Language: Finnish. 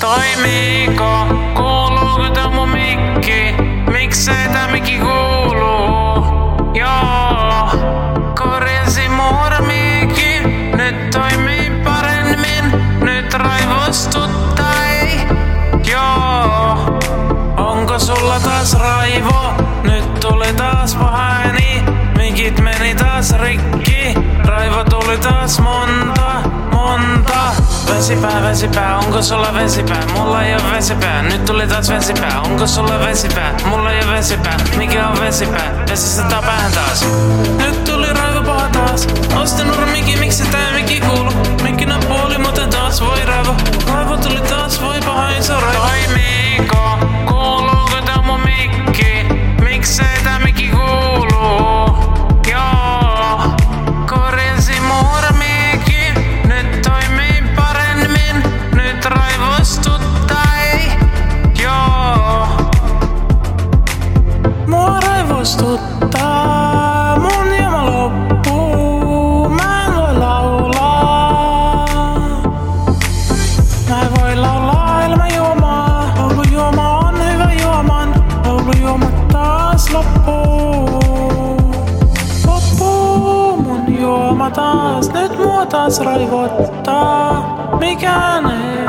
Toimiiko? Kuuluuko mun mikki? Joo. Nyt paremmin. Nyt. Joo, onko sulla raivo? Nyt pahani. Mikit meni taas rikki. Raivo tuli taas monta. Vesipää, vesipää, onko sulla vesipää? Mulla ei oo vesipää, nyt tuli taas vesipää. Onko sulla vesipää? Mulla ei oo vesipää. Mikä on vesipää? Vesissä tää päähän taas. Nyt tuli raivo taas. Ostin mun taas. Nyt mua taas raivottaa. Mikään ei